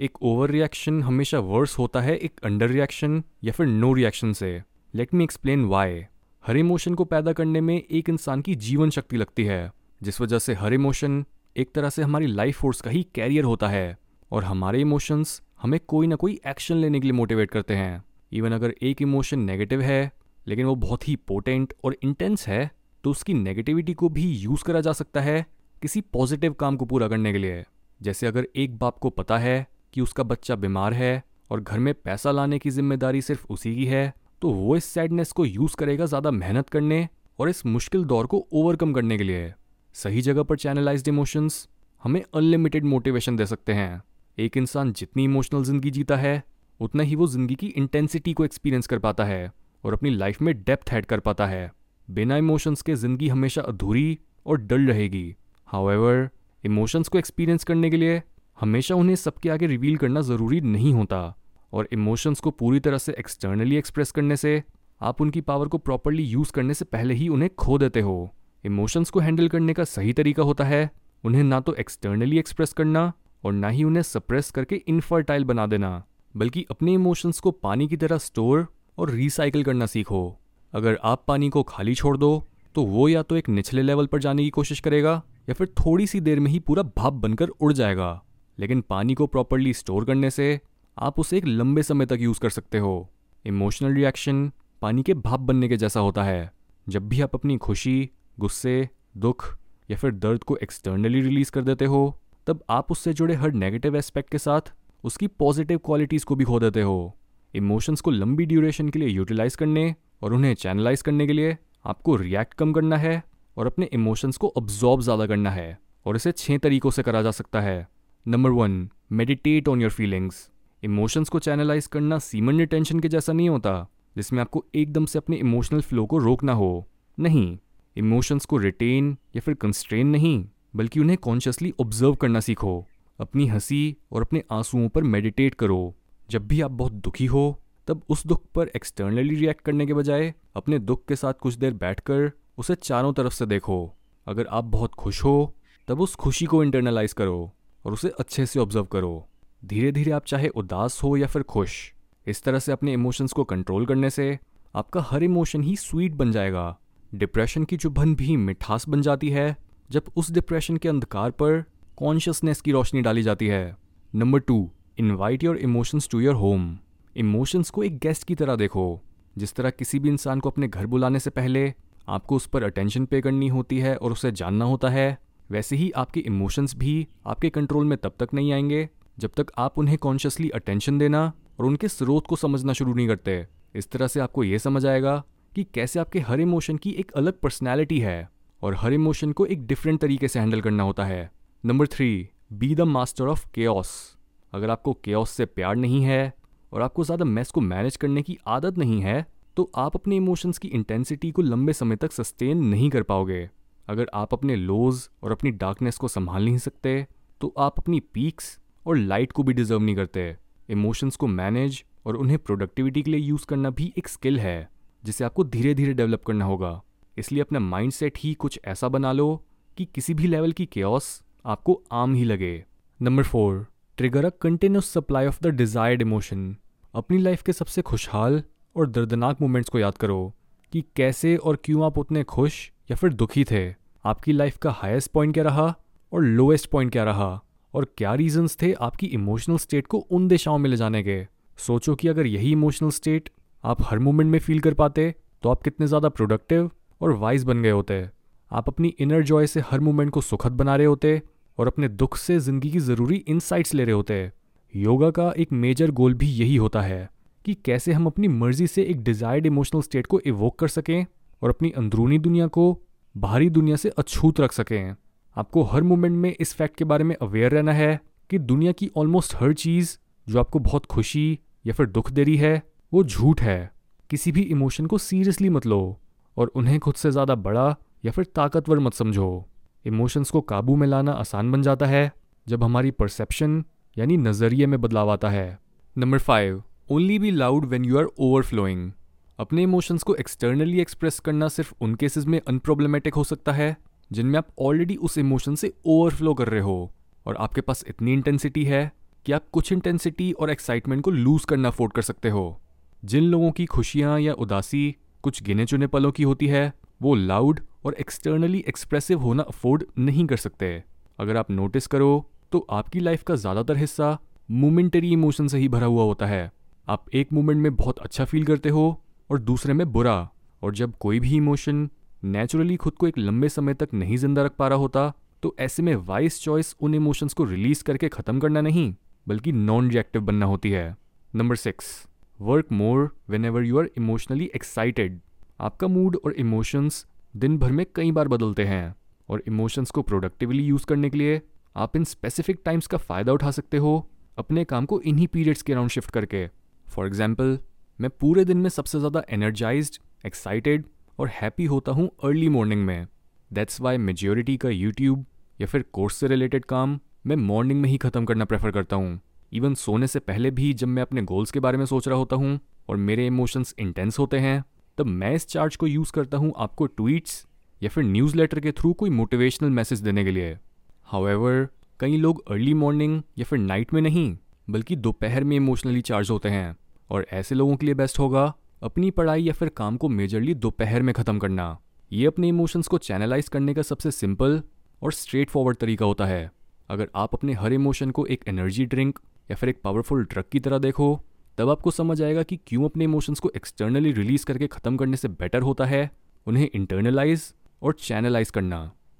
एक over reaction हमेशा verse होता है एक अंडर रिएक्शन या फिर नो रिएक्शन से। लेट मी एक्सप्लेन वाई हर इमोशन को पैदा करने में एक इंसान की जीवन शक्ति लगती है, जिस वजह से हर इमोशन एक तरह से हमारी लाइफ फोर्स का ही कैरियर होता है और हमारे इमोशंस हमें कोई ना कोई एक्शन लेने के लिए मोटिवेट करते हैं। इवन अगर एक इमोशन नेगेटिव है, लेकिन वो बहुत ही पोटेंट और इंटेंस है तो उसकी नेगेटिविटी को भी यूज़ करा जा सकता है किसी पॉजिटिव काम को पूरा करने के लिए। जैसे अगर एक बाप को पता है कि उसका बच्चा बीमार है और घर में पैसा लाने की ज़िम्मेदारी सिर्फ़ उसी की है तो वो इस सैडनेस को यूज़ करेगा ज़्यादा मेहनत करने और इस मुश्किल दौर को ओवरकम करने के लिए। सही जगह पर चैनलाइज्ड इमोशंस हमें अनलिमिटेड मोटिवेशन दे सकते हैं। एक इंसान जितनी इमोशनल ज़िंदगी जीता है, उतना ही वो ज़िंदगी की इंटेंसिटी को एक्सपीरियंस कर पाता है और अपनी लाइफ में डेप्थ ऐड कर पाता है। बिना इमोशंस के ज़िंदगी हमेशा अधूरी और डल रहेगी। हाउएवर इमोशंस को एक्सपीरियंस करने के लिए हमेशा उन्हें सबके आगे रिवील करना ज़रूरी नहीं होता। और इमोशंस को पूरी तरह से एक्सटर्नली एक्सप्रेस करने से, आप उनकी पावर को प्रॉपरली यूज़ करने से पहले ही उन्हें खो देते हो। इमोशंस को हैंडल करने का सही तरीका होता है, उन्हें ना तो एक्सटर्नली एक्सप्रेस करना और ना ही उन्हें सप्रेस करके इनफर्टाइल बना देना, बल्कि अपने इमोशंस को पानी की तरह स्टोर और रिसाइकिल करना सीखो। अगर आप पानी को खाली छोड़ दो तो वो या तो एक निचले लेवल पर जाने की कोशिश करेगा या फिर थोड़ी सी देर में ही पूरा भाप बनकर उड़ जाएगा। लेकिन पानी को प्रॉपरली स्टोर करने से आप उसे एक लंबे समय तक यूज़ कर सकते हो। इमोशनल रिएक्शन पानी के भाप बनने के जैसा होता है। जब भी आप अपनी खुशी, गुस्से, दुख या फिर दर्द को एक्सटर्नली रिलीज़ कर देते हो, तब आप उससे जुड़े हर नेगेटिव एस्पेक्ट के साथ उसकी पॉजिटिव क्वालिटीज़ को भी खो देते हो। इमोशंस को लंबी ड्यूरेशन के लिए यूटिलाइज करने और उन्हें चैनलाइज करने के लिए आपको रिएक्ट कम करना है और अपने इमोशंस को ऑब्जॉर्व ज़्यादा करना है और इसे छः तरीकों से करा जा सकता है। Number one meditate on your feelings emotions को चैनलाइज करना सीमन रिटेंशन के जैसा नहीं होता, जिसमें आपको एकदम से अपने इमोशनल फ्लो को रोकना हो। नहीं इमोशंस को रिटेन या फिर कंस्ट्रेन नहीं, बल्कि उन्हें कॉन्शियसली ऑब्ज़र्व करना सीखो। अपनी हँसी और अपने आंसुओं पर मेडिटेट करो। जब भी आप बहुत दुखी हो, तब उस दुख पर एक्सटर्नली रिएक्ट करने के बजाय अपने दुख के साथ कुछ देर बैठकर उसे चारों तरफ़ से देखो। अगर आप बहुत खुश हो, तब उस खुशी को इंटरनलाइज करो। और उसे अच्छे से ऑब्ज़र्व करो। धीरे धीरे आप चाहे उदास हो या फिर खुश, इस तरह से अपने इमोशंस को कंट्रोल करने से आपका हर इमोशन ही स्वीट बन जाएगा। डिप्रेशन की चुभन भी मिठास बन जाती है, जब उस डिप्रेशन के अंधकार पर कॉन्शियसनेस की रोशनी डाली जाती है। Number two invite your emotions to your home emotions को एक गेस्ट की तरह देखो। जिस तरह किसी भी इंसान को अपने घर बुलाने से पहले आपको उस पर अटेंशन पे करनी होती है और उसे जानना होता है वैसे ही आपके इमोशंस भी आपके कंट्रोल में तब तक नहीं आएँगे, जब तक आप उन्हें कॉन्शियसली अटेंशन देना और उनके स्रोत को समझना शुरू नहीं करते। इस तरह से आपको ये समझ आएगा कि कैसे आपके हर इमोशन की एक अलग पर्सनैलिटी है और हर इमोशन को एक डिफरेंट तरीके से हैंडल करना होता है। Number three be the master of chaos अगर आपको केओस से प्यार नहीं है और आपको ज़्यादा मैस को मैनेज करने की आदत नहीं है तो आप अपने इमोशंस की इंटेंसिटी को लंबे समय तक सस्टेन नहीं कर पाओगे। अगर आप अपने लोज और अपनी डार्कनेस को संभाल नहीं सकते तो आप अपनी पीक्स और लाइट को भी डिजर्व नहीं करते। इमोशंस को मैनेज और उन्हें प्रोडक्टिविटी के लिए यूज़ करना भी एक स्किल है, जिसे आपको धीरे धीरे डेवलप करना होगा। इसलिए अपना माइंड सेट ही कुछ ऐसा बना लो कि किसी भी लेवल की केओस आपको आम ही लगे। Number four trigger a continuous supply of the desired emotion अपनी लाइफ के सबसे खुशहाल और दर्दनाक मोमेंट्स को याद करो कि कैसे और क्यों आप उतने खुश या फिर दुखी थे? आपकी लाइफ का हाईएस्ट पॉइंट क्या रहा? और लोएस्ट पॉइंट क्या रहा? और क्या रीजंस थे आपकी इमोशनल स्टेट को उन दिशाओं में ले जाने के? सोचो कि अगर यही इमोशनल स्टेट आप हर मोमेंट में फील कर पाते तो आप कितने ज़्यादा प्रोडक्टिव और वाइज बन गए होते। आप अपनी इनर जॉय से हर मोमेंट को सुखद बना रहे होते और अपने दुख से ज़िंदगी की ज़रूरी इंसाइट्स ले रहे होते। योगा का एक मेजर गोल भी यही होता है कि कैसे हम अपनी मर्ज़ी से एक डिज़ायर्ड इमोशनल स्टेट को इवोक कर सकें। और अपनी अंदरूनी दुनिया को बाहरी दुनिया से अछूत रख सकें। आपको हर मोमेंट में इस फैक्ट के बारे में अवेयर रहना है कि दुनिया की ऑलमोस्ट हर चीज़ जो आपको बहुत खुशी या फिर दुख दे रही है, वो झूठ है। किसी भी इमोशन को सीरियसली मत लो और उन्हें खुद से ज़्यादा बड़ा या फिर ताकतवर मत समझो। इमोशंस को काबू में लाना आसान बन जाता है जब हमारी परसेप्शन यानी नज़रिए में बदलाव आता है। Number five only be loud when you are overflowing अपने इमोशंस को एक्सटर्नली एक्सप्रेस करना सिर्फ़ उन केसेस में अनप्रॉब्लमेटिक हो सकता है, जिनमें आप ऑलरेडी उस इमोशन से ओवरफ्लो कर रहे हो। और आपके पास इतनी इंटेंसिटी है कि आप कुछ इंटेंसिटी और एक्साइटमेंट को लूज करना अफोर्ड कर सकते हो। जिन लोगों की खुशियाँ या उदासी कुछ गिने चुने पलों की होती है, वो लाउड और एक्सटर्नली एक्सप्रेसिव होना अफोर्ड नहीं कर सकते। अगर आप नोटिस करो तो आपकी लाइफ का ज़्यादातर हिस्सा मोमेंटरी इमोशन से ही भरा हुआ होता है। आप एक मोमेंट में बहुत अच्छा फील करते हो और दूसरे में बुरा। और जब कोई भी इमोशन नेचुरली खुद को एक लंबे समय तक नहीं ज़िंदा रख पा रहा होता तो ऐसे में वाइस चॉइस उन इमोशंस को रिलीज़ करके ख़त्म करना नहीं, बल्कि नॉन रिएक्टिव बनना होती है। Number six work more whenever you are emotionally excited आपका मूड और इमोशंस दिन भर में कई बार बदलते हैं, और इमोशंस को प्रोडक्टिवली यूज़ करने के लिए आप इन स्पेसिफिक टाइम्स का फ़ायदा उठा सकते हो अपने काम को इन्हीं पीरियड्स के अराउंड शिफ्ट करके। फॉर एग्ज़ाम्पल मैं पूरे दिन में सबसे ज़्यादा एनर्जाइज्ड एक्साइटेड और हैप्पी होता हूँ अर्ली मॉर्निंग में। दैट्स वाई मेजोरिटी का यूट्यूब या फिर कोर्स से रिलेटेड काम मैं मॉर्निंग में ही ख़त्म करना प्रेफर करता हूँ। इवन सोने से पहले भी जब मैं अपने गोल्स के बारे में सोच रहा होता हूँ और मेरे इमोशंस इंटेंस होते हैं, तब मैं इस चार्ज को यूज़ करता हूँ आपको ट्वीट्स या फिर न्यूज़ लेटर के थ्रू कोई मोटिवेशनल मैसेज देने के लिए। हाउएवर कई लोग अर्ली मॉर्निंग या फिर नाइट में नहीं, बल्कि दोपहर में इमोशनली चार्ज होते हैं। और ऐसे लोगों के लिए बेस्ट होगा, अपनी पढ़ाई या फिर काम को मेजरली दोपहर में ख़त्म करना। ये अपने इमोशंस को चैनलाइज करने का सबसे सिंपल और स्ट्रेट फॉरवर्ड तरीका होता है। अगर आप अपने हर इमोशन को एक एनर्जी ड्रिंक या फिर एक पावरफुल ड्रग की तरह देखो, तब आपको समझ आएगा कि क्यों अपने इमोशंस को एक्सटर्नली रिलीज़ करके ख़त्म करने से बेटर होता है। उन्हें इंटरनलाइज और चैनलाइज करना।